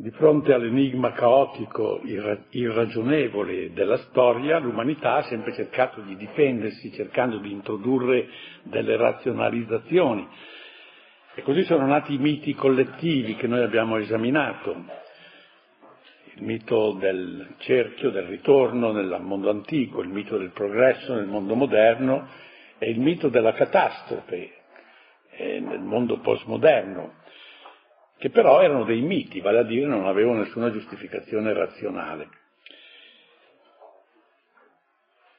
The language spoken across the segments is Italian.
di fronte all'enigma caotico, irragionevole della storia, l'umanità ha sempre cercato di difendersi, cercando di introdurre delle razionalizzazioni. E così sono nati i miti collettivi che noi abbiamo esaminato. Il mito del cerchio, del ritorno nel mondo antico, il mito del progresso nel mondo moderno e il mito della catastrofe eh, nel mondo postmoderno che però erano dei miti, vale a dire non avevano nessuna giustificazione razionale.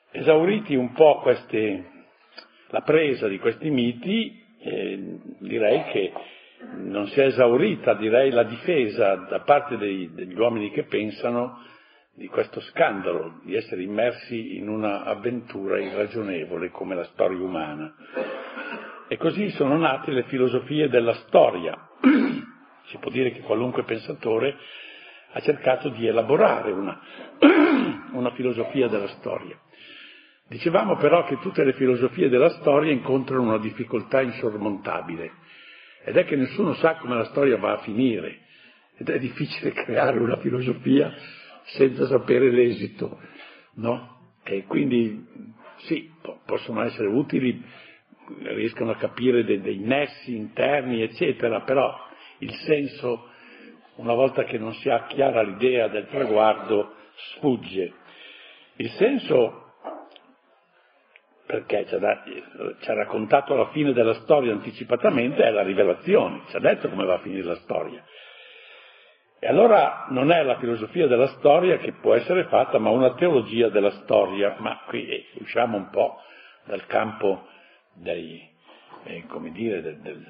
Esauriti un po' queste, la presa di questi miti, eh, direi che non si è esaurita, direi, la difesa da parte dei, degli uomini che pensano di questo scandalo, di essere immersi in un'avventura irragionevole come la storia umana. E così sono nate le filosofie della storia. Si può dire che qualunque pensatore ha cercato di elaborare una, una filosofia della storia. Dicevamo però che tutte le filosofie della storia incontrano una difficoltà insormontabile, ed è che nessuno sa come la storia va a finire, ed è difficile creare una filosofia senza sapere l'esito, no? E quindi sì, possono essere utili, riescono a capire dei, dei nessi interni, eccetera, però il senso, una volta che non si ha chiara l'idea del traguardo, sfugge. Il senso, perché ci ha, ci ha raccontato la fine della storia anticipatamente, è la rivelazione, ci ha detto come va a finire la storia. E allora non è la filosofia della storia che può essere fatta, ma una teologia della storia. Ma qui eh, usciamo un po' dal campo dei, eh, come dire, del, del,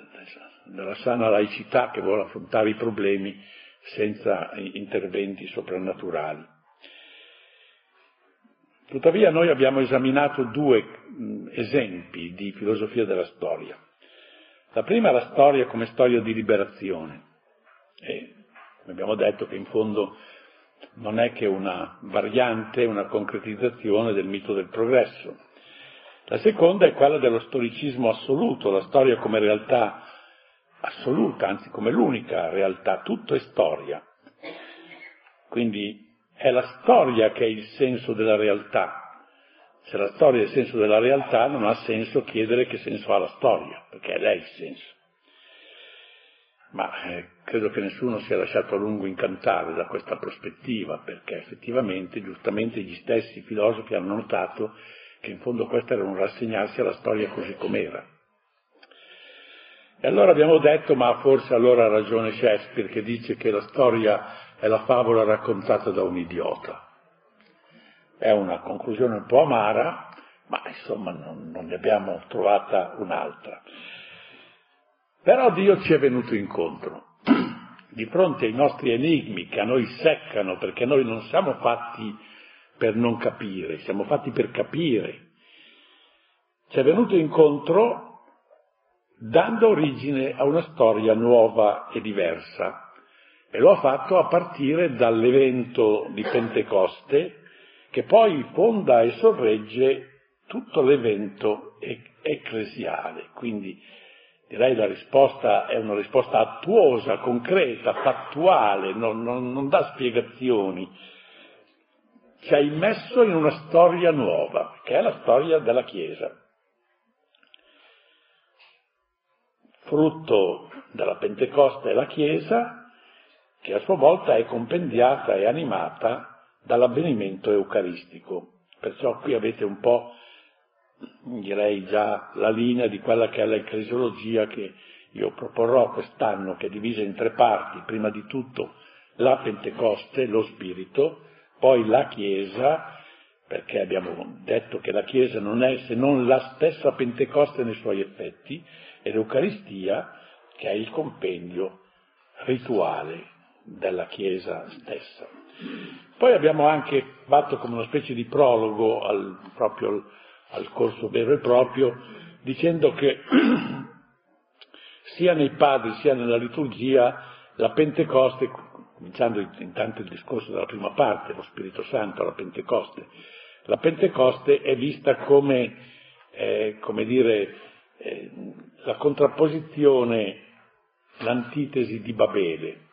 della sana laicità che vuole affrontare i problemi senza interventi soprannaturali. Tuttavia noi abbiamo esaminato due esempi di filosofia della storia. La prima è la storia come storia di liberazione. E abbiamo detto che in fondo non è che una variante, una concretizzazione del mito del progresso. La seconda è quella dello storicismo assoluto, la storia come realtà assoluta, anzi come l'unica realtà, tutto è storia. Quindi è la storia che è il senso della realtà. Se la storia è il senso della realtà non ha senso chiedere che senso ha la storia, perché è lei il senso. Ma eh, credo che nessuno sia lasciato a lungo incantare da questa prospettiva, perché effettivamente, giustamente, gli stessi filosofi hanno notato che in fondo questo era un rassegnarsi alla storia così com'era. E allora abbiamo detto, ma forse allora ha ragione Shakespeare che dice che la storia è la favola raccontata da un idiota. È una conclusione un po' amara, ma insomma non, non ne abbiamo trovata un'altra. Però Dio ci è venuto incontro. Di fronte ai nostri enigmi che a noi seccano, perché noi non siamo fatti per non capire, siamo fatti per capire. Ci è venuto incontro dando origine a una storia nuova e diversa. E lo ha fatto a partire dall'evento di Pentecoste, che poi fonda e sorregge tutto l'evento ecclesiale. Quindi direi la risposta è una risposta attuosa, concreta, fattuale, non, non, non dà spiegazioni. Ci ha immesso in una storia nuova, che è la storia della Chiesa. Frutto della Pentecoste è la Chiesa, che a sua volta è compendiata e animata dall'avvenimento eucaristico. Perciò qui avete un po', direi già, la linea di quella che è l'ecclesiologia che io proporrò quest'anno, che è divisa in tre parti. Prima di tutto la Pentecoste, lo Spirito, poi la Chiesa, perché abbiamo detto che la Chiesa non è se non la stessa Pentecoste nei suoi effetti, e l'Eucaristia che è il compendio rituale della Chiesa stessa. Poi abbiamo anche fatto come una specie di prologo al, proprio al corso vero e proprio, dicendo che sia nei padri sia nella liturgia la Pentecoste, cominciando intanto il discorso della prima parte, lo Spirito Santo alla Pentecoste, la Pentecoste è vista come, eh, come dire, eh, la contrapposizione, l'antitesi di Babele.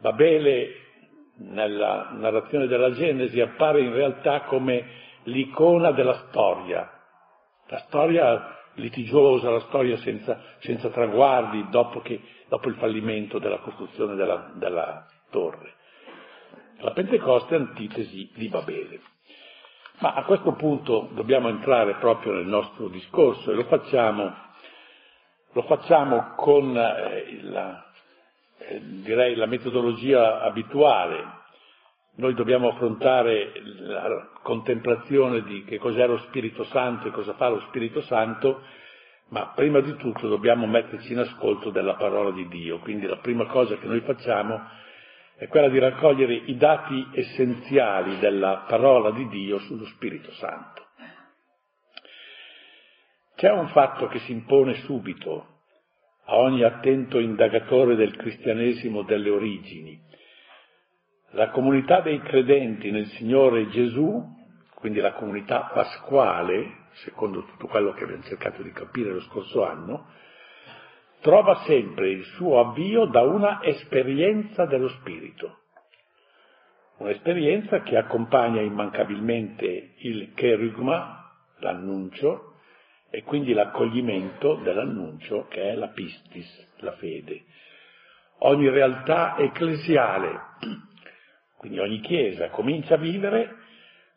Babele nella narrazione della Genesi appare in realtà come l'icona della storia, la storia litigiosa, la storia senza, senza traguardi dopo, che, dopo, il fallimento della costruzione della, della torre. La Pentecoste è antitesi di Babele. Ma a questo punto dobbiamo entrare proprio nel nostro discorso e lo facciamo, lo facciamo con eh, la, eh, direi la metodologia abituale. Noi dobbiamo affrontare la contemplazione di che cos'è lo Spirito Santo e cosa fa lo Spirito Santo, ma prima di tutto dobbiamo metterci in ascolto della parola di Dio. Quindi la prima cosa che noi facciamo è quella di raccogliere i dati essenziali della parola di Dio sullo Spirito Santo. C'è un fatto che si impone subito a ogni attento indagatore del cristianesimo delle origini. La comunità dei credenti nel Signore Gesù, quindi la comunità pasquale, secondo tutto quello che abbiamo cercato di capire lo scorso anno, trova sempre il suo avvio da una esperienza dello Spirito, un'esperienza che accompagna immancabilmente il cherugma, l'annuncio, e quindi l'accoglimento dell'annuncio che è la pistis, la fede. Ogni realtà ecclesiale, quindi ogni chiesa, comincia a vivere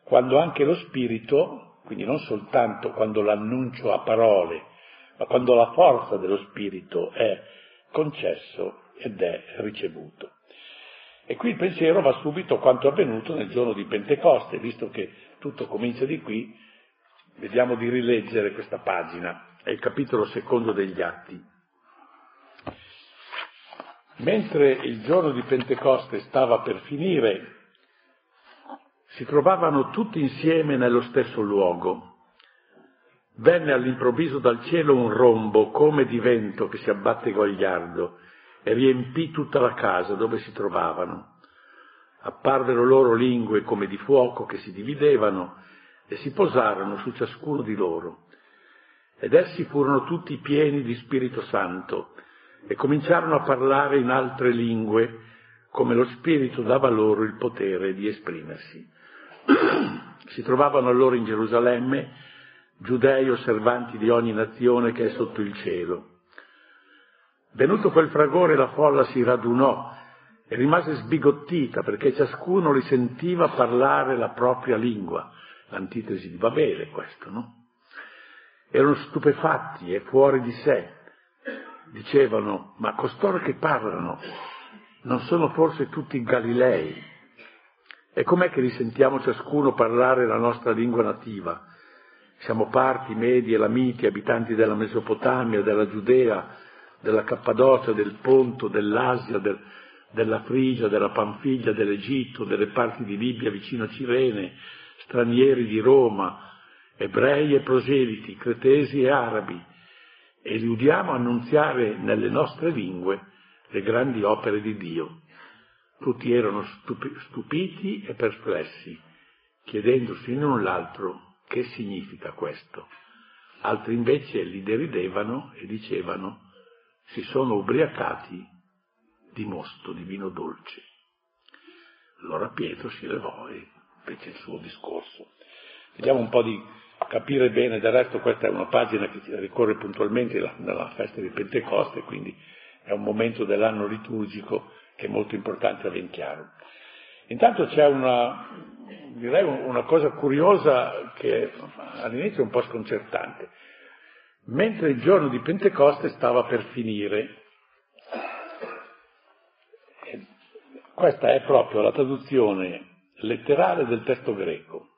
quando anche lo Spirito, quindi non soltanto quando l'annuncio a parole, ma quando la forza dello Spirito è concesso ed è ricevuto. E qui il pensiero va subito a quanto avvenuto nel giorno di Pentecoste, visto che tutto comincia di qui, vediamo di rileggere questa pagina, è il capitolo secondo degli Atti. Mentre il giorno di Pentecoste stava per finire, si trovavano tutti insieme nello stesso luogo Venne all'improvviso dal cielo un rombo come di vento che si abbatte gogliardo e riempì tutta la casa dove si trovavano. Apparvero loro lingue come di fuoco che si dividevano e si posarono su ciascuno di loro. Ed essi furono tutti pieni di Spirito Santo e cominciarono a parlare in altre lingue come lo Spirito dava loro il potere di esprimersi. si trovavano allora in Gerusalemme giudei osservanti di ogni nazione che è sotto il cielo. Venuto quel fragore la folla si radunò e rimase sbigottita perché ciascuno li sentiva parlare la propria lingua, l'antitesi di Babele questo, no? Erano stupefatti e fuori di sé. Dicevano, ma costoro che parlano non sono forse tutti Galilei? E com'è che li sentiamo ciascuno parlare la nostra lingua nativa? Siamo parti, medi, elamiti, abitanti della Mesopotamia, della Giudea, della Cappadocia, del Ponto, dell'Asia, del, della Frigia, della Panfiglia, dell'Egitto, delle parti di Libia vicino a Cirene, stranieri di Roma, ebrei e proseliti, cretesi e arabi, e li udiamo annunziare nelle nostre lingue le grandi opere di Dio. Tutti erano stupiti e perplessi, chiedendosi l'uno l'altro che significa questo? Altri invece li deridevano e dicevano si sono ubriacati di mosto, di vino dolce. Allora Pietro si levò e fece il suo discorso. Vediamo un po' di capire bene, del resto questa è una pagina che ricorre puntualmente nella festa di Pentecoste, quindi è un momento dell'anno liturgico che è molto importante avere in chiaro. Intanto c'è una, direi una cosa curiosa che all'inizio è un po' sconcertante. Mentre il giorno di Pentecoste stava per finire, questa è proprio la traduzione letterale del testo greco,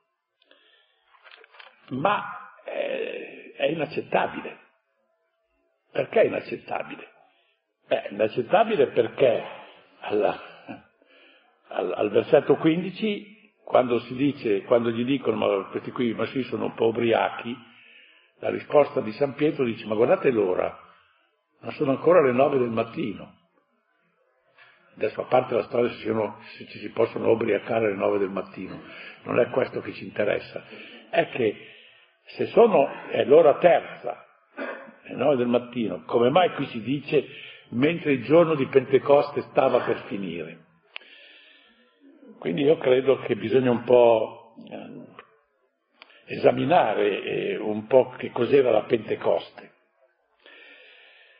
ma è, è inaccettabile. Perché è inaccettabile? Beh, è inaccettabile perché alla, al, al versetto 15, quando dice, quando gli dicono, ma questi qui, ma sì, sono un po' ubriachi, la risposta di San Pietro dice, ma guardate l'ora, non sono ancora le nove del mattino. Adesso a parte la storia se, sono, se ci si possono ubriacare alle nove del mattino, non è questo che ci interessa, è che se sono, è l'ora terza, le nove del mattino, come mai qui si dice mentre il giorno di Pentecoste stava per finire? Quindi io credo che bisogna un po' eh, esaminare eh, un po' che cos'era la Pentecoste.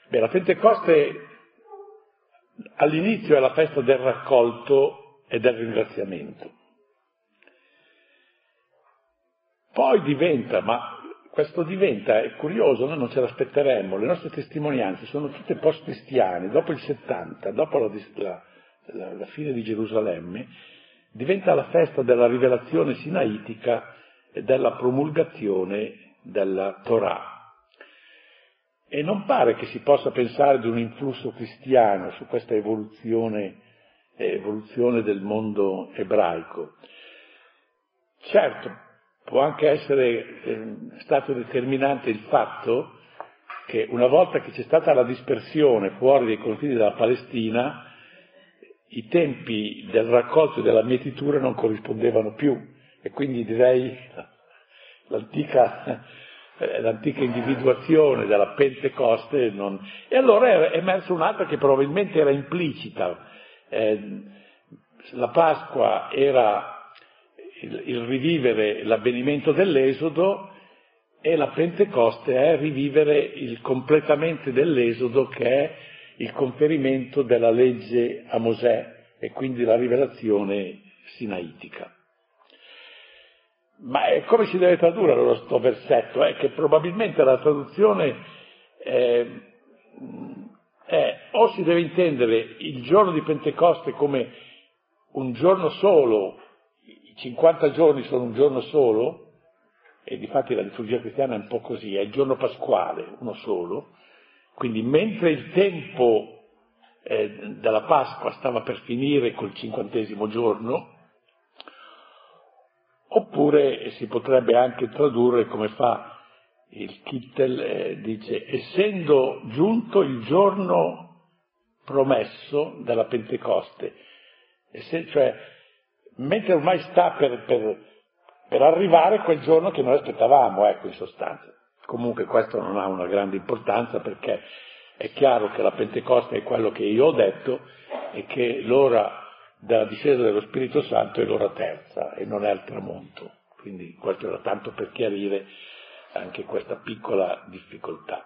Beh, la Pentecoste all'inizio è la festa del raccolto e del ringraziamento. Poi diventa, ma questo diventa, è curioso, noi non ce l'aspetteremmo, le nostre testimonianze sono tutte post-cristiane, dopo il 70, dopo la, la, la fine di Gerusalemme, diventa la festa della rivelazione sinaitica e della promulgazione della Torah. E non pare che si possa pensare di un influsso cristiano su questa evoluzione, evoluzione del mondo ebraico. Certo, può anche essere eh, stato determinante il fatto che una volta che c'è stata la dispersione fuori dai confini della Palestina, i tempi del raccolto e della mietitura non corrispondevano più e quindi direi l'antica, eh, l'antica individuazione della Pentecoste non... e allora è emerso un'altra che probabilmente era implicita. Eh, la Pasqua era il, il rivivere l'avvenimento dell'Esodo e la Pentecoste è rivivere il completamento dell'Esodo che è il conferimento della legge a Mosè e quindi la rivelazione sinaitica. Ma come si deve tradurre allora questo versetto? È che probabilmente la traduzione è, è o si deve intendere il giorno di Pentecoste come un giorno solo 50 giorni sono un giorno solo, e difatti la liturgia cristiana è un po' così, è il giorno pasquale, uno solo, quindi mentre il tempo eh, della Pasqua stava per finire col cinquantesimo giorno, oppure si potrebbe anche tradurre come fa il Kittel, eh, dice, essendo giunto il giorno promesso della Pentecoste, se, cioè mentre ormai sta per, per, per arrivare quel giorno che noi aspettavamo, ecco in sostanza. Comunque questo non ha una grande importanza perché è chiaro che la Pentecoste è quello che io ho detto e che l'ora della discesa dello Spirito Santo è l'ora terza e non è il tramonto. Quindi questo era tanto per chiarire anche questa piccola difficoltà.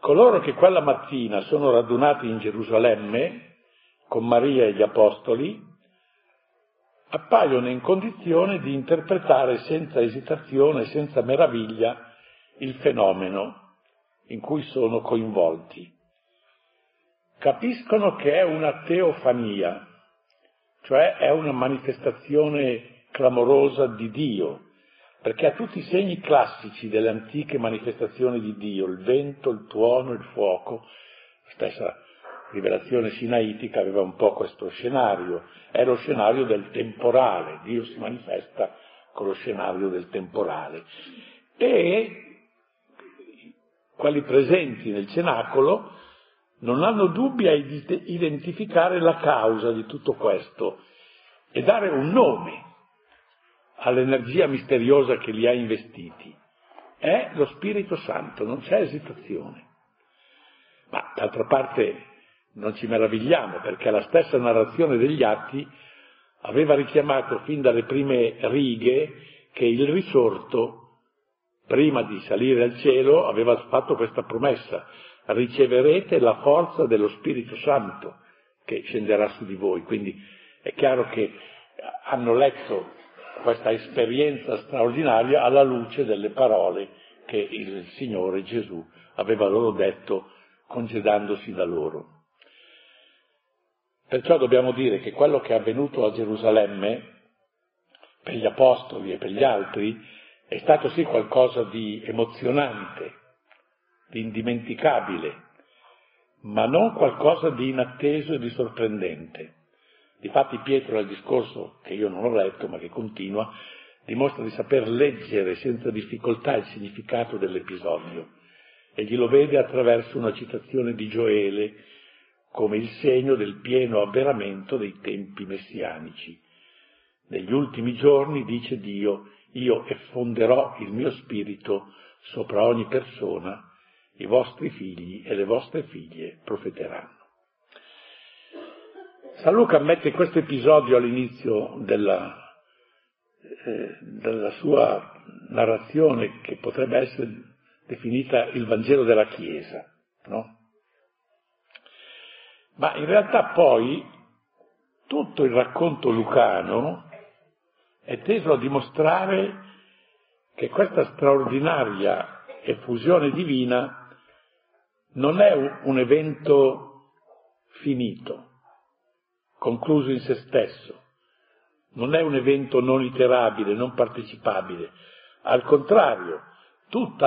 Coloro che quella mattina sono radunati in Gerusalemme con Maria e gli Apostoli, appaiono in condizione di interpretare senza esitazione, senza meraviglia, il fenomeno in cui sono coinvolti. Capiscono che è una teofania, cioè è una manifestazione clamorosa di Dio, perché ha tutti i segni classici delle antiche manifestazioni di Dio, il vento, il tuono, il fuoco, stessa rivelazione sinaitica aveva un po' questo scenario, è lo scenario del temporale, Dio si manifesta con lo scenario del temporale. E quelli presenti nel cenacolo non hanno dubbi a identificare la causa di tutto questo e dare un nome all'energia misteriosa che li ha investiti. È lo Spirito Santo, non c'è esitazione. Ma d'altra parte non ci meravigliamo perché la stessa narrazione degli atti aveva richiamato fin dalle prime righe che il risorto, prima di salire al cielo, aveva fatto questa promessa, riceverete la forza dello Spirito Santo che scenderà su di voi. Quindi è chiaro che hanno letto questa esperienza straordinaria alla luce delle parole che il Signore Gesù aveva loro detto congedandosi da loro. Perciò dobbiamo dire che quello che è avvenuto a Gerusalemme, per gli apostoli e per gli altri, è stato sì qualcosa di emozionante, di indimenticabile, ma non qualcosa di inatteso e di sorprendente. Difatti Pietro nel discorso, che io non ho letto ma che continua, dimostra di saper leggere senza difficoltà il significato dell'episodio e glielo vede attraverso una citazione di Gioele come il segno del pieno avveramento dei tempi messianici. Negli ultimi giorni, dice Dio, io effonderò il mio spirito sopra ogni persona, i vostri figli e le vostre figlie profeteranno. San Luca mette questo episodio all'inizio della, eh, della sua narrazione che potrebbe essere definita il Vangelo della Chiesa, no? Ma in realtà poi tutto il racconto lucano è teso a dimostrare che questa straordinaria effusione divina non è un evento finito, concluso in se stesso, non è un evento non iterabile, non partecipabile, al contrario, tutto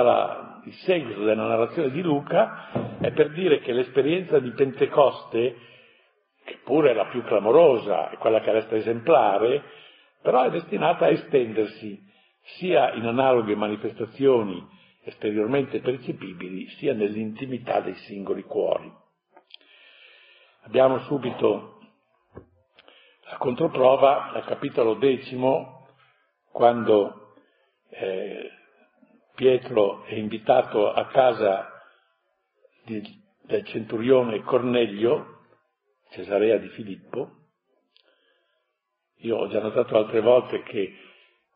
il seguito della narrazione di Luca è per dire che l'esperienza di Pentecoste, che pure è la più clamorosa, è quella che resta esemplare, però è destinata a estendersi sia in analoghe manifestazioni esteriormente percepibili, sia nell'intimità dei singoli cuori. Abbiamo subito la controprova al capitolo decimo, quando eh, Pietro è invitato a casa di, del centurione Cornelio, Cesarea di Filippo. Io ho già notato altre volte che,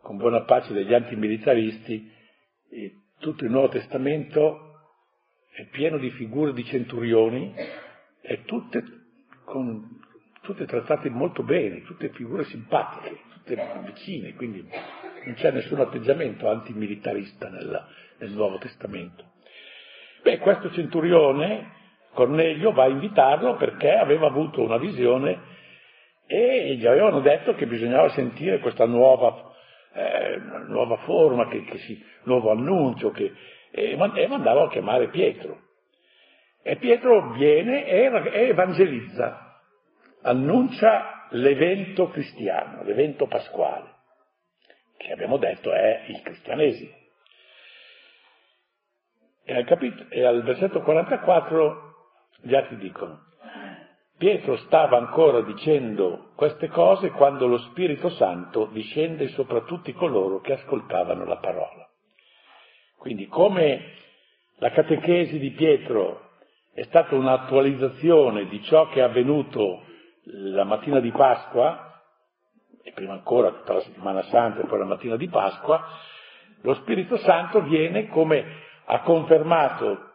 con buona pace degli antimilitaristi, eh, tutto il Nuovo Testamento è pieno di figure di centurioni e tutte, con, tutte trattate molto bene, tutte figure simpatiche, tutte vicine, quindi non c'è nessun atteggiamento antimilitarista nella, nel Nuovo Testamento. Beh, questo centurione, Cornelio, va a invitarlo perché aveva avuto una visione e gli avevano detto che bisognava sentire questa nuova, eh, nuova forma, che, che si, nuovo annuncio, che, e, e mandava a chiamare Pietro. E Pietro viene e, e evangelizza, annuncia l'evento cristiano, l'evento pasquale che abbiamo detto è il cristianesimo. E al, capit- e al versetto 44 gli altri dicono, Pietro stava ancora dicendo queste cose quando lo Spirito Santo discende sopra tutti coloro che ascoltavano la parola. Quindi come la catechesi di Pietro è stata un'attualizzazione di ciò che è avvenuto la mattina di Pasqua, e prima ancora tutta la settimana santa e poi la mattina di Pasqua, lo Spirito Santo viene come ha confermato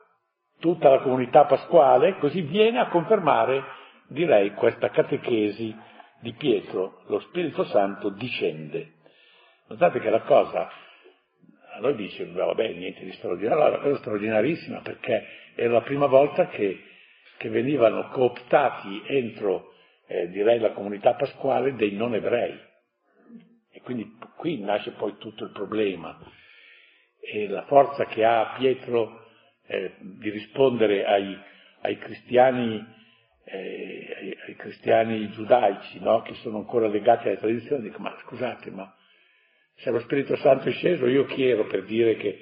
tutta la comunità pasquale, così viene a confermare, direi, questa catechesi di Pietro, lo Spirito Santo discende. Notate che la cosa, noi dice, vabbè, niente di straordinario, una cosa straordinarissima perché era la prima volta che, che venivano cooptati entro eh, direi la comunità pasquale dei non ebrei. E quindi qui nasce poi tutto il problema. E la forza che ha Pietro eh, di rispondere ai, ai cristiani, eh, ai, cristiani giudaici, no? che sono ancora legati alle tradizioni, dico, ma scusate, ma se lo Spirito Santo è sceso, io chiedo per dire che,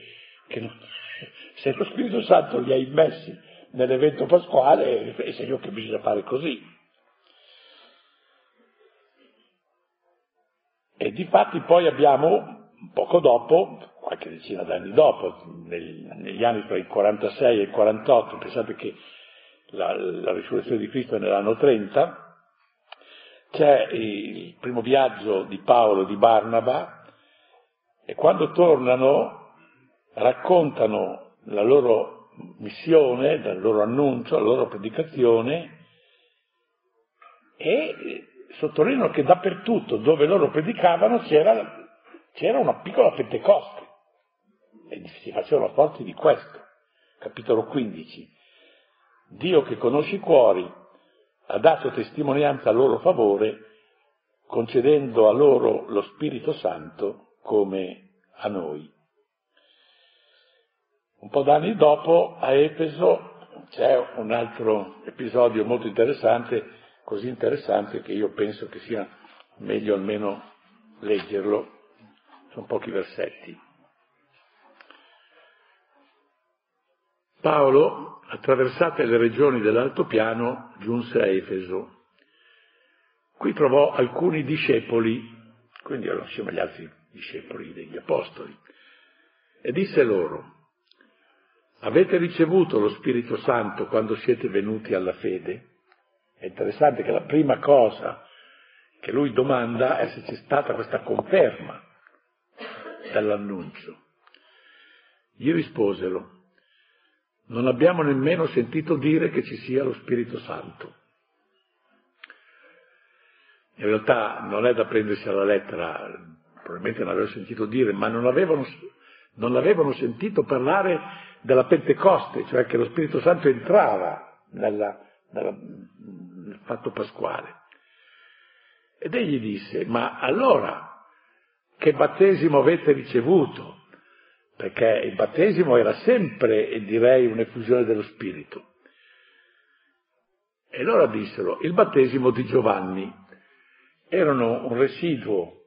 che non, se lo Spirito Santo li ha immessi nell'evento pasquale, è segno che bisogna fare così. E di fatti poi abbiamo, poco dopo, qualche decina d'anni dopo, negli, negli anni tra il 46 e il 48, pensate che la, la risurrezione di Cristo è nell'anno 30, c'è il primo viaggio di Paolo e di Barnaba e quando tornano raccontano la loro missione, il loro annuncio, la loro predicazione e sottolineano che dappertutto dove loro predicavano c'era, c'era una piccola Pentecoste e si facevano forti di questo. Capitolo 15. Dio che conosce i cuori ha dato testimonianza a loro favore concedendo a loro lo Spirito Santo come a noi. Un po' d'anni dopo a Efeso c'è un altro episodio molto interessante così interessante che io penso che sia meglio almeno leggerlo, sono pochi versetti. Paolo, attraversate le regioni dell'altopiano, giunse a Efeso. Qui trovò alcuni discepoli, quindi erano insieme agli altri discepoli degli apostoli, e disse loro, avete ricevuto lo Spirito Santo quando siete venuti alla fede? È interessante che la prima cosa che lui domanda è se c'è stata questa conferma dell'annuncio. Gli risposero, non abbiamo nemmeno sentito dire che ci sia lo Spirito Santo. In realtà non è da prendersi alla lettera, probabilmente non avevano sentito dire, ma non avevano, non avevano sentito parlare della Pentecoste, cioè che lo Spirito Santo entrava nella, nella, nel fatto pasquale. Ed egli disse, ma allora che battesimo avete ricevuto? Perché il battesimo era sempre, direi, un'effusione dello Spirito. E loro dissero, il battesimo di Giovanni erano un residuo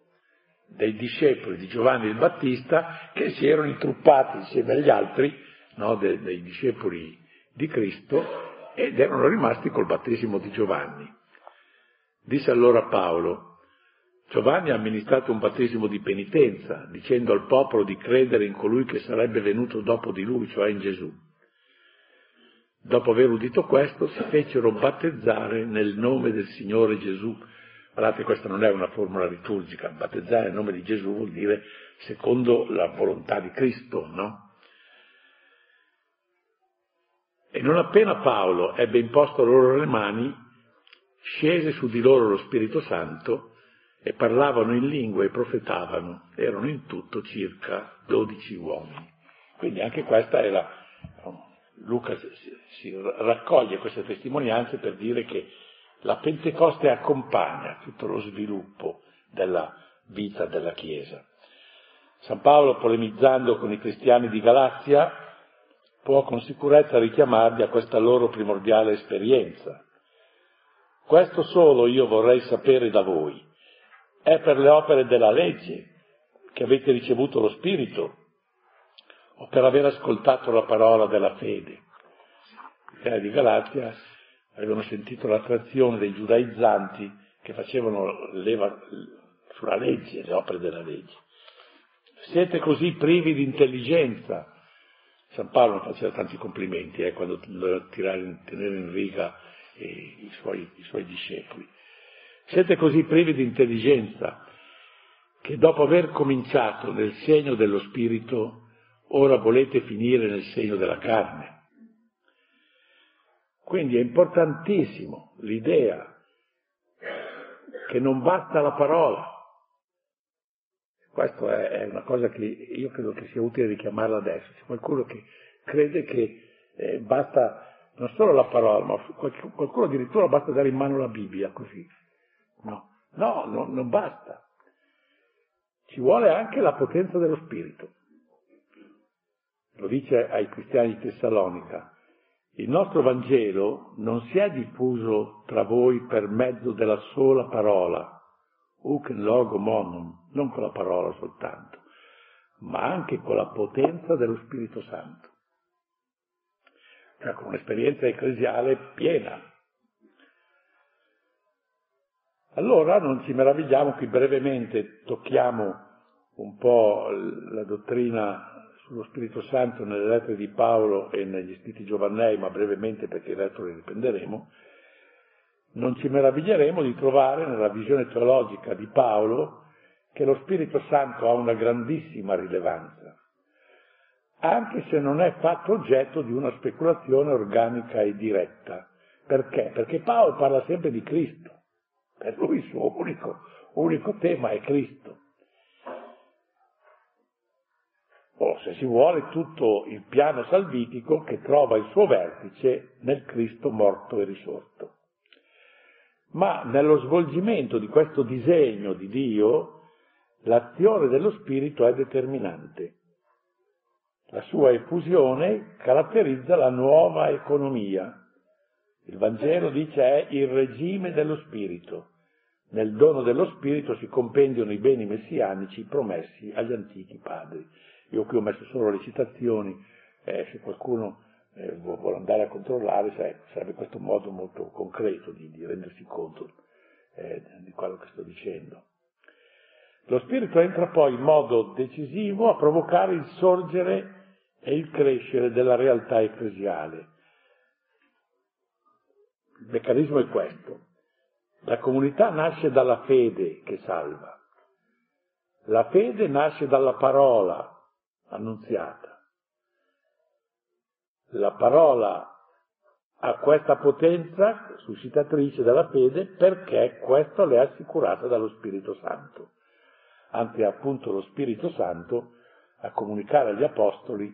dei discepoli di Giovanni il Battista che si erano intruppati insieme agli altri, no, dei, dei discepoli di Cristo, ed erano rimasti col battesimo di Giovanni. Disse allora Paolo, Giovanni ha amministrato un battesimo di penitenza, dicendo al popolo di credere in colui che sarebbe venuto dopo di lui, cioè in Gesù. Dopo aver udito questo, si fecero battezzare nel nome del Signore Gesù. Guardate, questa non è una formula liturgica, battezzare nel nome di Gesù vuol dire secondo la volontà di Cristo, no? E non appena Paolo ebbe imposto loro le mani, scese su di loro lo Spirito Santo e parlavano in lingua e profetavano, erano in tutto circa dodici uomini. Quindi anche questa è la... Luca si, raccoglie queste testimonianze per dire che la Pentecoste accompagna tutto lo sviluppo della vita della Chiesa. San Paolo, polemizzando con i cristiani di Galazia, può con sicurezza richiamarli a questa loro primordiale esperienza. Questo solo io vorrei sapere da voi è per le opere della legge che avete ricevuto lo Spirito o per aver ascoltato la parola della fede. I cristiani di Galazia avevano sentito l'attrazione dei giudaizzanti che facevano leva sulla legge, le opere della legge. Siete così privi di intelligenza. San Paolo faceva tanti complimenti eh, quando doveva tirare, tenere in riga eh, i, suoi, i suoi discepoli. Siete così privi di intelligenza che dopo aver cominciato nel segno dello Spirito, ora volete finire nel segno della carne. Quindi è importantissimo l'idea che non basta la parola. Questa è una cosa che io credo che sia utile richiamarla adesso. C'è qualcuno che crede che eh, basta non solo la parola, ma qualcuno addirittura basta dare in mano la Bibbia così. No, no, no non basta. Ci vuole anche la potenza dello Spirito. Lo dice ai cristiani di Tessalonica. Il nostro Vangelo non si è diffuso tra voi per mezzo della sola parola, uc logo monum, non con la parola soltanto, ma anche con la potenza dello Spirito Santo. Cioè con un'esperienza ecclesiale piena, allora non ci meravigliamo, qui brevemente tocchiamo un po' la dottrina sullo Spirito Santo nelle lettere di Paolo e negli scritti giovannei, ma brevemente perché il resto li riprenderemo, non ci meraviglieremo di trovare nella visione teologica di Paolo che lo Spirito Santo ha una grandissima rilevanza, anche se non è fatto oggetto di una speculazione organica e diretta. Perché? Perché Paolo parla sempre di Cristo per lui il suo unico, unico tema è Cristo. O se si vuole tutto il piano salvitico che trova il suo vertice nel Cristo morto e risorto. Ma nello svolgimento di questo disegno di Dio, l'azione dello Spirito è determinante. La sua effusione caratterizza la nuova economia, il Vangelo dice è il regime dello Spirito. Nel dono dello Spirito si compendiano i beni messianici promessi agli antichi padri. Io qui ho messo solo le citazioni, eh, se qualcuno eh, vuole andare a controllare sai, sarebbe questo modo molto concreto di, di rendersi conto eh, di quello che sto dicendo. Lo Spirito entra poi in modo decisivo a provocare il sorgere e il crescere della realtà ecclesiale Il meccanismo è questo. La comunità nasce dalla fede che salva. La fede nasce dalla parola annunziata. La parola ha questa potenza suscitatrice della fede perché questo le è assicurato dallo Spirito Santo. Anzi, appunto lo Spirito Santo a comunicare agli Apostoli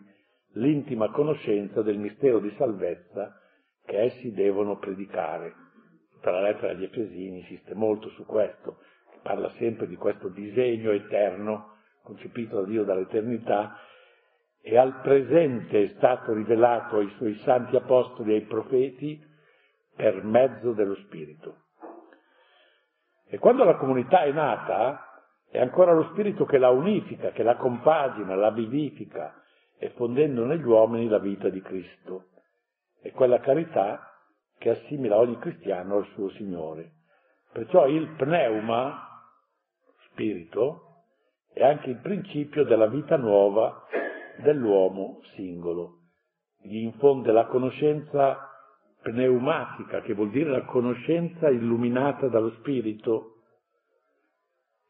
l'intima conoscenza del mistero di salvezza che essi devono predicare. Tutta la lettera agli Efesini insiste molto su questo, parla sempre di questo disegno eterno concepito da Dio dall'eternità e al presente è stato rivelato ai suoi santi apostoli e ai profeti per mezzo dello Spirito. E quando la comunità è nata, è ancora lo Spirito che la unifica, che la compagina, la vivifica, effondendo negli uomini la vita di Cristo. È quella carità che assimila ogni cristiano al suo Signore. Perciò il pneuma, spirito, è anche il principio della vita nuova dell'uomo singolo. Gli infonde la conoscenza pneumatica, che vuol dire la conoscenza illuminata dallo Spirito,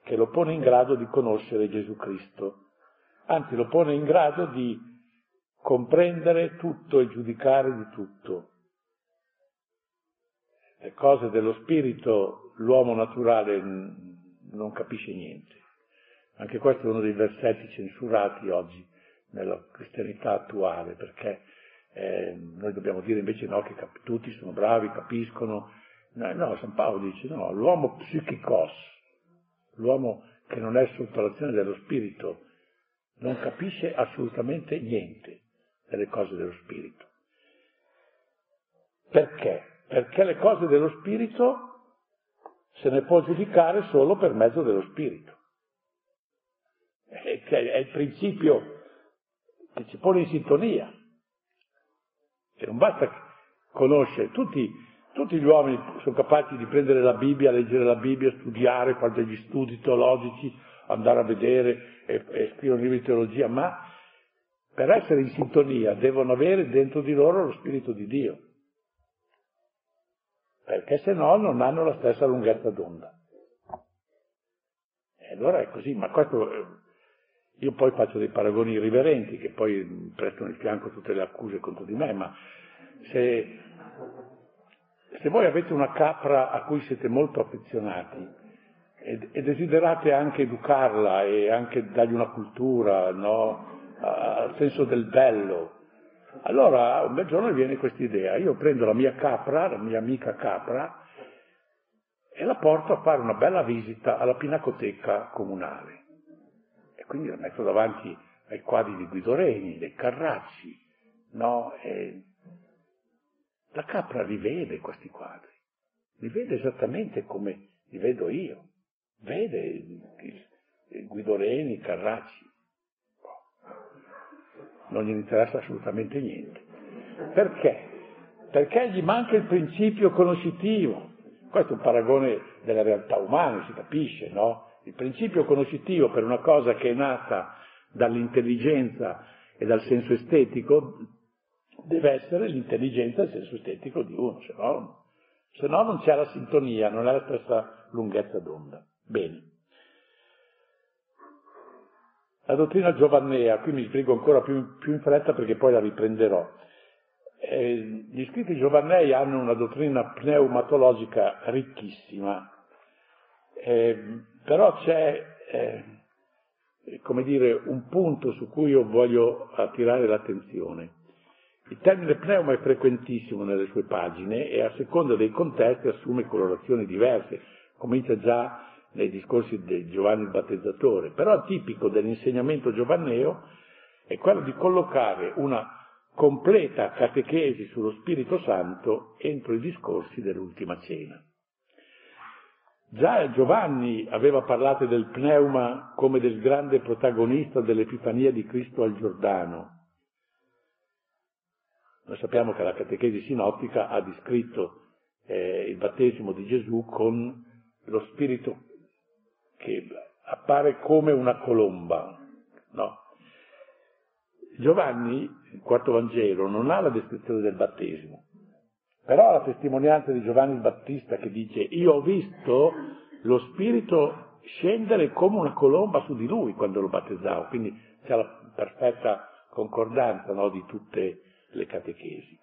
che lo pone in grado di conoscere Gesù Cristo, anzi lo pone in grado di comprendere tutto e giudicare di tutto. Le cose dello Spirito l'uomo naturale non capisce niente. Anche questo è uno dei versetti censurati oggi nella cristianità attuale, perché eh, noi dobbiamo dire invece no, che cap- tutti sono bravi, capiscono. No, no, San Paolo dice no, l'uomo psichicos, l'uomo che non è sotto l'azione dello spirito, non capisce assolutamente niente delle cose dello spirito. Perché? Perché le cose dello spirito se ne può giudicare solo per mezzo dello spirito. È il principio che ci pone in sintonia. E non basta conoscere, tutti, tutti, gli uomini sono capaci di prendere la Bibbia, leggere la Bibbia, studiare, fare degli studi teologici, andare a vedere e, e scrivere un libro di teologia, ma per essere in sintonia devono avere dentro di loro lo Spirito di Dio, perché se no non hanno la stessa lunghezza d'onda. E allora è così, ma questo io poi faccio dei paragoni irriverenti che poi prestano il fianco a tutte le accuse contro di me, ma se, se voi avete una capra a cui siete molto affezionati e, e desiderate anche educarla e anche dargli una cultura, no? al senso del bello, allora un bel giorno viene questa idea, io prendo la mia capra, la mia amica capra, e la porto a fare una bella visita alla pinacoteca comunale quindi la metto davanti ai quadri di Guido Reni, dei Carracci, no? E la capra li vede questi quadri, li vede esattamente come li vedo io, vede Guido Reni, Carracci, non gli interessa assolutamente niente. Perché? Perché gli manca il principio conoscitivo. Questo è un paragone della realtà umana, si capisce, no? Il principio conoscitivo per una cosa che è nata dall'intelligenza e dal senso estetico deve essere l'intelligenza e il senso estetico di uno, se no, se no non c'è la sintonia, non è la stessa lunghezza d'onda. Bene. La dottrina giovannea, qui mi spiego ancora più, più in fretta perché poi la riprenderò. Eh, gli scritti giovannei hanno una dottrina pneumatologica ricchissima. Eh, però c'è, eh, come dire, un punto su cui io voglio attirare l'attenzione. Il termine pneuma è frequentissimo nelle sue pagine e a seconda dei contesti assume colorazioni diverse. Comincia già nei discorsi di Giovanni il Battezzatore, però tipico dell'insegnamento giovanneo è quello di collocare una completa catechesi sullo Spirito Santo entro i discorsi dell'ultima cena. Già Giovanni aveva parlato del pneuma come del grande protagonista dell'Epifania di Cristo al Giordano. Noi sappiamo che la catechesi sinottica ha descritto eh, il battesimo di Gesù con lo spirito che appare come una colomba. No? Giovanni, il quarto Vangelo, non ha la descrizione del battesimo, Però la testimonianza di Giovanni Battista che dice io ho visto lo Spirito scendere come una colomba su di lui quando lo battezzavo, quindi c'è la perfetta concordanza no, di tutte le catechesi.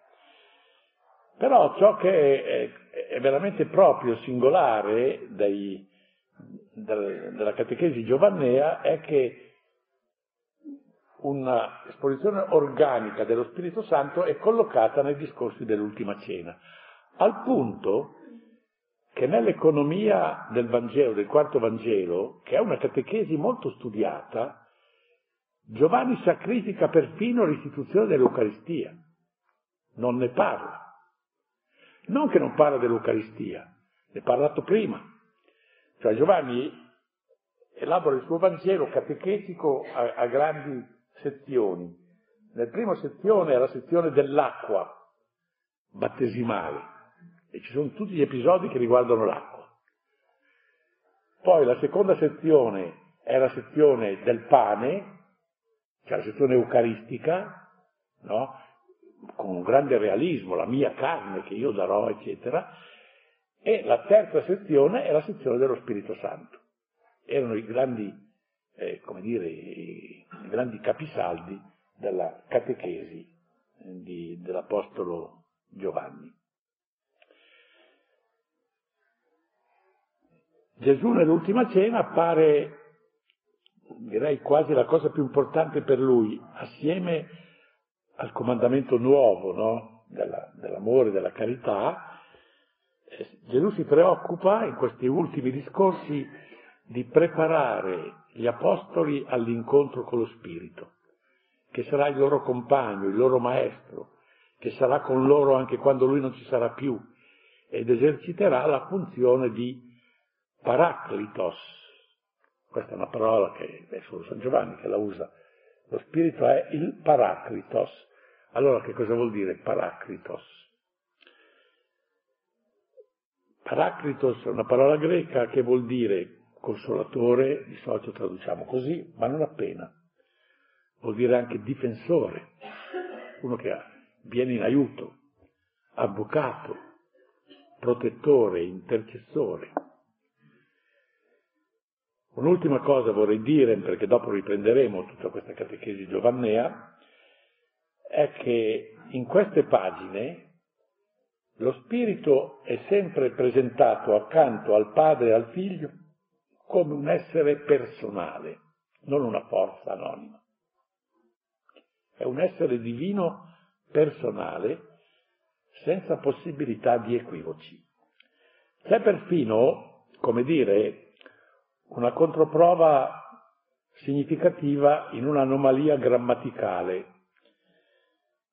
Però ciò che è, è veramente proprio, singolare dai, della catechesi giovannea è che un'esposizione organica dello Spirito Santo è collocata nei discorsi dell'ultima cena, al punto che nell'economia del Vangelo, del quarto Vangelo, che è una catechesi molto studiata, Giovanni sacrifica perfino l'istituzione dell'Eucaristia, non ne parla. Non che non parla dell'Eucaristia, ne ha parlato prima. Cioè Giovanni elabora il suo Vangelo catechetico a, a grandi sezioni. Nel primo sezione è la sezione dell'acqua battesimale e ci sono tutti gli episodi che riguardano l'acqua. Poi la seconda sezione è la sezione del pane, cioè la sezione eucaristica, no? con un grande realismo, la mia carne che io darò, eccetera, e la terza sezione è la sezione dello Spirito Santo. Erano i grandi, eh, come dire, i grandi capisaldi della catechesi eh, di, dell'Apostolo Giovanni. Gesù nell'ultima cena appare, direi quasi la cosa più importante per lui, assieme al comandamento nuovo no? Della, dell'amore, della carità, eh, Gesù si preoccupa in questi ultimi discorsi di preparare gli apostoli all'incontro con lo Spirito, che sarà il loro compagno, il loro maestro, che sarà con loro anche quando lui non ci sarà più ed eserciterà la funzione di paraclitos. Questa è una parola che è solo San Giovanni che la usa. Lo Spirito è il paraclitos. Allora che cosa vuol dire paraclitos? Paraclitos è una parola greca che vuol dire consolatore, di solito traduciamo così, ma non appena. Vuol dire anche difensore, uno che viene in aiuto, avvocato, protettore, intercessore. Un'ultima cosa vorrei dire, perché dopo riprenderemo tutta questa catechesi giovannea, è che in queste pagine lo Spirito è sempre presentato accanto al Padre e al Figlio come un essere personale, non una forza anonima. È un essere divino personale senza possibilità di equivoci. C'è perfino, come dire, una controprova significativa in un'anomalia grammaticale.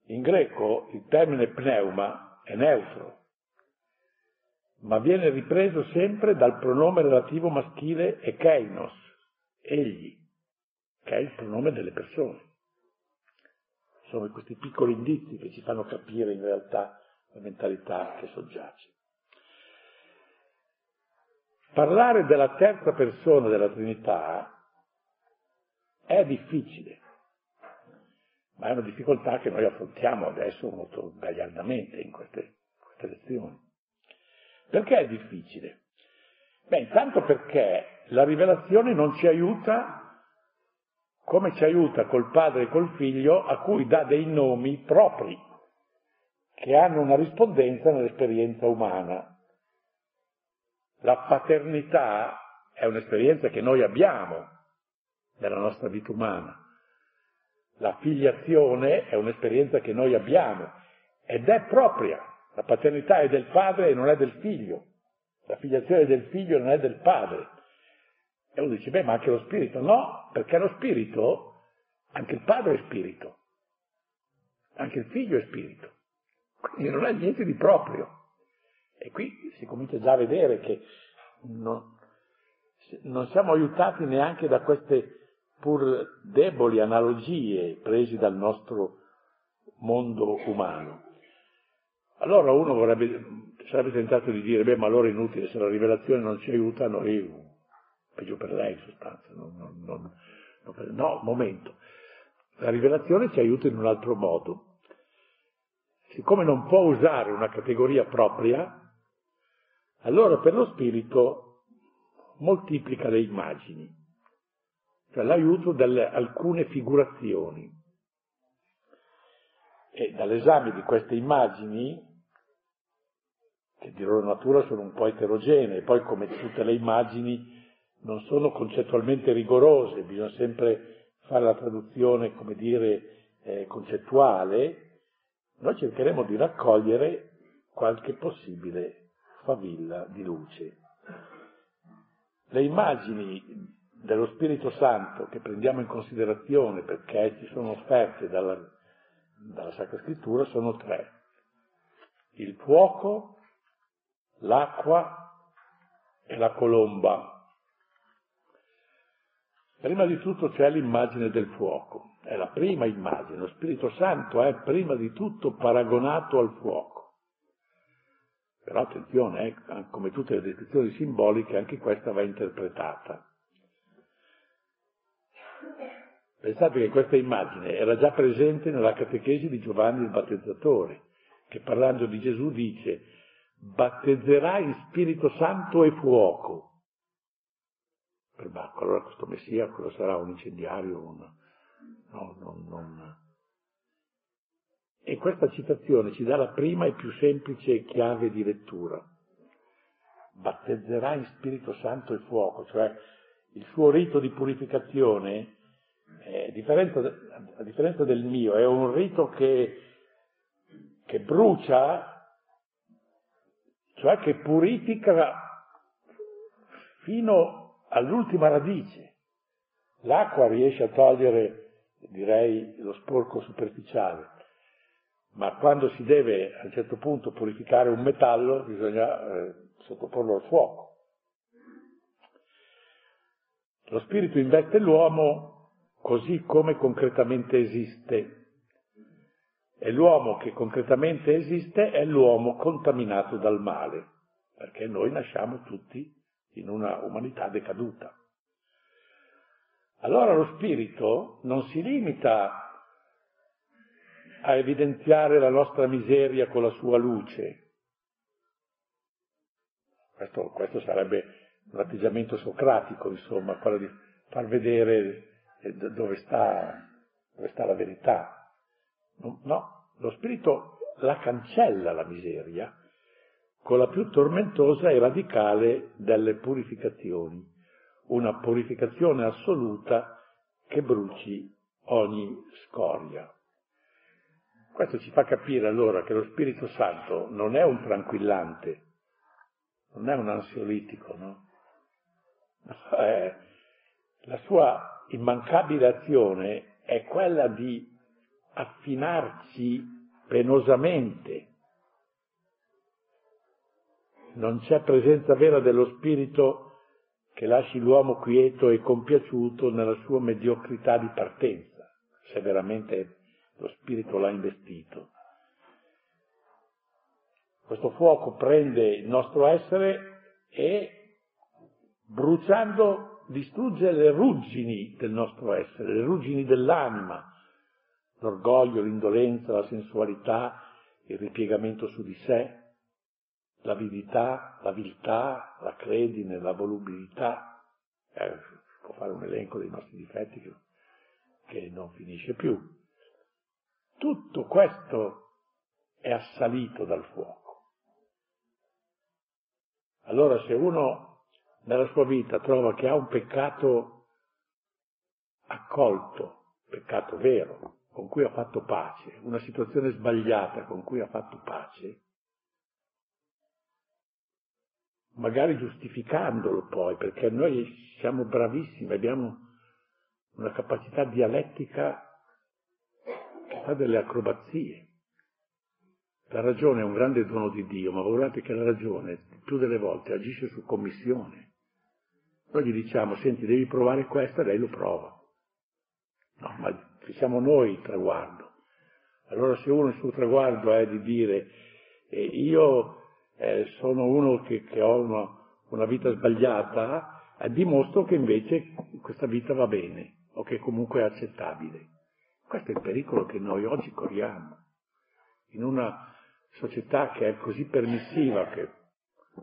In greco il termine pneuma è neutro, ma viene ripreso sempre dal pronome relativo maschile ekeinos, egli, che è il pronome delle persone. Sono questi piccoli indizi che ci fanno capire in realtà la mentalità che soggiace. Parlare della terza persona della Trinità è difficile, ma è una difficoltà che noi affrontiamo adesso molto gagliardamente in queste, queste lezioni. Perché è difficile? Beh, intanto perché la rivelazione non ci aiuta come ci aiuta col padre e col figlio a cui dà dei nomi propri, che hanno una rispondenza nell'esperienza umana. La paternità è un'esperienza che noi abbiamo nella nostra vita umana. La filiazione è un'esperienza che noi abbiamo ed è propria la paternità è del padre e non è del figlio. La filiazione del figlio non è del padre. E uno dice, beh, ma anche lo spirito? No, perché lo spirito, anche il padre è spirito. Anche il figlio è spirito. Quindi non è niente di proprio. E qui si comincia già a vedere che non, non siamo aiutati neanche da queste pur deboli analogie prese dal nostro mondo umano. Allora uno vorrebbe, sarebbe tentato di dire, beh, ma allora è inutile, se la rivelazione non ci aiuta, noi, peggio per lei in sostanza. Non, non, non, no, momento. La rivelazione ci aiuta in un altro modo. siccome non può usare una categoria propria, allora per lo spirito moltiplica le immagini, cioè l'aiuto delle alcune figurazioni. E dall'esame di queste immagini, che di loro natura sono un po' eterogenee, poi come tutte le immagini non sono concettualmente rigorose, bisogna sempre fare la traduzione, come dire, eh, concettuale, noi cercheremo di raccogliere qualche possibile favilla di luce. Le immagini dello Spirito Santo che prendiamo in considerazione perché ci sono offerte dalla, dalla Sacra Scrittura sono tre. Il fuoco, l'acqua e la colomba. Prima di tutto c'è l'immagine del fuoco, è la prima immagine, lo Spirito Santo è prima di tutto paragonato al fuoco. Però attenzione, eh, come tutte le descrizioni simboliche, anche questa va interpretata. Pensate che questa immagine era già presente nella catechesi di Giovanni il battezzatore, che parlando di Gesù dice, battezzerà in Spirito Santo e fuoco per Bacco. Allora questo Messia cosa sarà? Un incendiario? Un... No, non, non... E questa citazione ci dà la prima e più semplice chiave di lettura. Battezzerà in Spirito Santo e fuoco, cioè il suo rito di purificazione, eh, a, differenza, a differenza del mio, è un rito che, che brucia, cioè che purifica fino all'ultima radice. L'acqua riesce a togliere, direi, lo sporco superficiale, ma quando si deve a un certo punto purificare un metallo bisogna eh, sottoporlo al fuoco. Lo spirito investe l'uomo così come concretamente esiste. E l'uomo che concretamente esiste è l'uomo contaminato dal male, perché noi nasciamo tutti in una umanità decaduta. Allora lo spirito non si limita a evidenziare la nostra miseria con la sua luce. Questo, questo sarebbe un atteggiamento socratico, insomma, quello di far vedere dove sta, dove sta la verità. No, lo spirito la cancella la miseria con la più tormentosa e radicale delle purificazioni, una purificazione assoluta che bruci ogni scoria. Questo ci fa capire allora che lo Spirito Santo non è un tranquillante, non è un ansiolitico, no? È, la sua immancabile azione è quella di affinarci penosamente non c'è presenza vera dello spirito che lasci l'uomo quieto e compiaciuto nella sua mediocrità di partenza, se veramente lo spirito l'ha investito. Questo fuoco prende il nostro essere e bruciando distrugge le ruggini del nostro essere, le ruggini dell'anima, l'orgoglio, l'indolenza, la sensualità, il ripiegamento su di sé, l'avidità, la viltà, la credine, la volubilità, eh, si può fare un elenco dei nostri difetti che, che non finisce più. Tutto questo è assalito dal fuoco. Allora se uno nella sua vita trova che ha un peccato accolto, peccato vero, con cui ha fatto pace, una situazione sbagliata con cui ha fatto pace, magari giustificandolo poi, perché noi siamo bravissimi, abbiamo una capacità dialettica che fa delle acrobazie. La ragione è un grande dono di Dio, ma guardate che la ragione più delle volte agisce su commissione. Noi gli diciamo, senti, devi provare questo, e lei lo prova. No, ma siamo noi il traguardo. Allora se uno il suo traguardo è di dire, eh, io eh, sono uno che, che ho una, una, vita sbagliata, eh, dimostro che invece questa vita va bene o che comunque è accettabile. Questo è il pericolo che noi oggi corriamo. in una società che è così permissiva che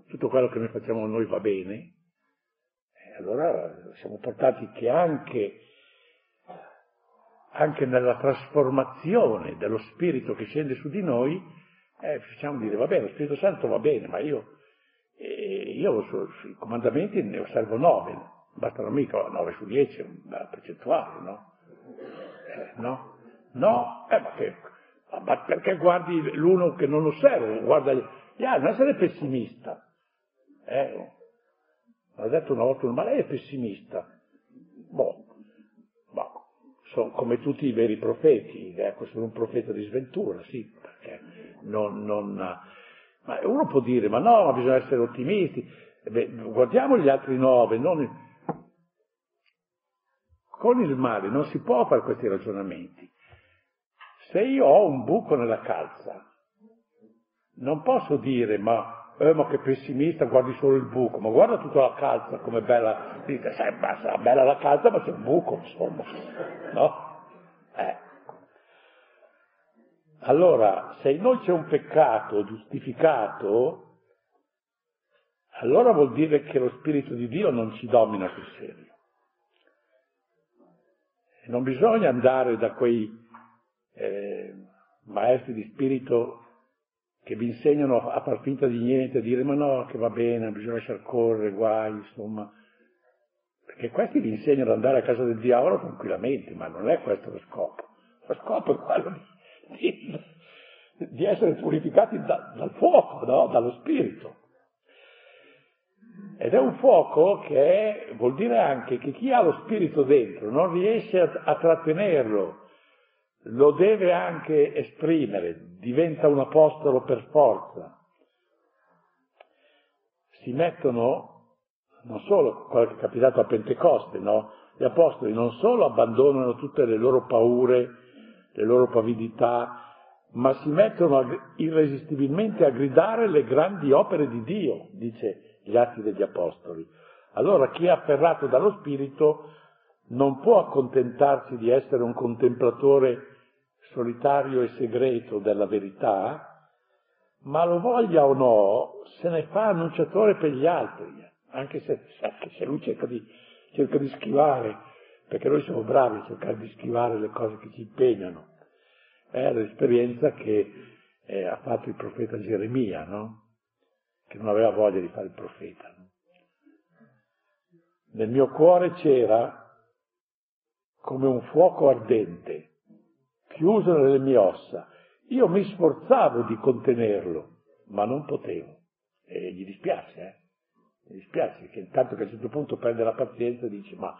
tutto quello che noi facciamo noi va bene, e allora siamo portati che anche, anche nella trasformazione dello spirito che scende su di noi, eh, facciamo dire, va bene, lo Spirito Santo va bene, ma io, eh, io sui comandamenti ne osservo nove, bastano mica nove su dieci, una percentuale, no? Eh, no? No? Eh, ma, che, ma perché guardi l'uno che non osserva, guarda gli altri, non essere pessimista. Eh, l'ha detto una volta, ma lei è pessimista. Boh sono come tutti i veri profeti, ecco, sono un profeta di sventura, sì, perché non, non, ma uno può dire, ma no, ma bisogna essere ottimisti. Beh, guardiamo gli altri nove, non... con il male non si può fare questi ragionamenti. Se io ho un buco nella calza, non posso dire, ma eh, ma che pessimista, guardi solo il buco, ma guarda tutta la calza come bella, dite, sai, ma sarà bella la calza, ma c'è un buco, insomma, no? Eh. Allora, se in noi c'è un peccato giustificato, allora vuol dire che lo Spirito di Dio non ci domina sul serio. non bisogna andare da quei eh, maestri di spirito che vi insegnano a far finta di niente, a dire ma no, che va bene, bisogna lasciar correre, guai, insomma. Perché questi vi insegnano ad andare a casa del diavolo tranquillamente, ma non è questo lo scopo. Lo scopo è quello di, di, di essere purificati da, dal fuoco, no? dallo spirito. Ed è un fuoco che vuol dire anche che chi ha lo spirito dentro non riesce a, a trattenerlo, lo deve anche esprimere, diventa un apostolo per forza. Si mettono, non solo quello che è capitato a Pentecoste, no? Gli apostoli non solo abbandonano tutte le loro paure, le loro pavidità, ma si mettono irresistibilmente a gridare le grandi opere di Dio, dice gli atti degli apostoli. Allora chi è afferrato dallo Spirito non può accontentarsi di essere un contemplatore solitario e segreto della verità, ma lo voglia o no, se ne fa annunciatore per gli altri, anche se, anche se lui cerca di, cerca di schivare, perché noi siamo bravi a cercare di schivare le cose che ci impegnano. È l'esperienza che eh, ha fatto il profeta Geremia, no? che non aveva voglia di fare il profeta. No? Nel mio cuore c'era come un fuoco ardente chiuso nelle mie ossa. Io mi sforzavo di contenerlo, ma non potevo. E gli dispiace, eh? Mi dispiace che intanto che a un certo punto prende la pazienza e dice ma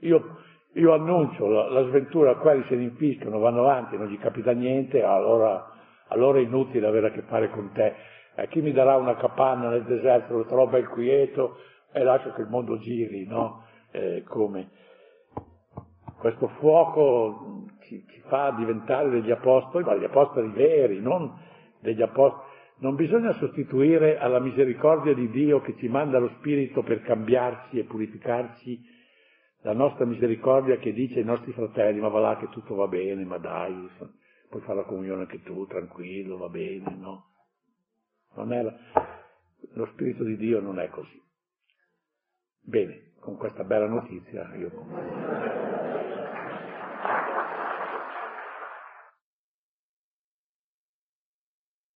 io, io annuncio la, la, sventura, quelli se ne infiscano, vanno avanti, non gli capita niente, allora, allora è inutile avere a che fare con te. Eh, chi mi darà una capanna nel deserto, lo trovo ben quieto e lascio che il mondo giri, no? Eh, come? Questo fuoco ci, ci fa diventare degli apostoli, ma degli apostoli veri, non degli apostoli. Non bisogna sostituire alla misericordia di Dio che ci manda lo Spirito per cambiarci e purificarci la nostra misericordia che dice ai nostri fratelli, ma va là che tutto va bene, ma dai, puoi fare la comunione anche tu, tranquillo, va bene, no? Non la... Lo Spirito di Dio non è così. Bene, con questa bella notizia io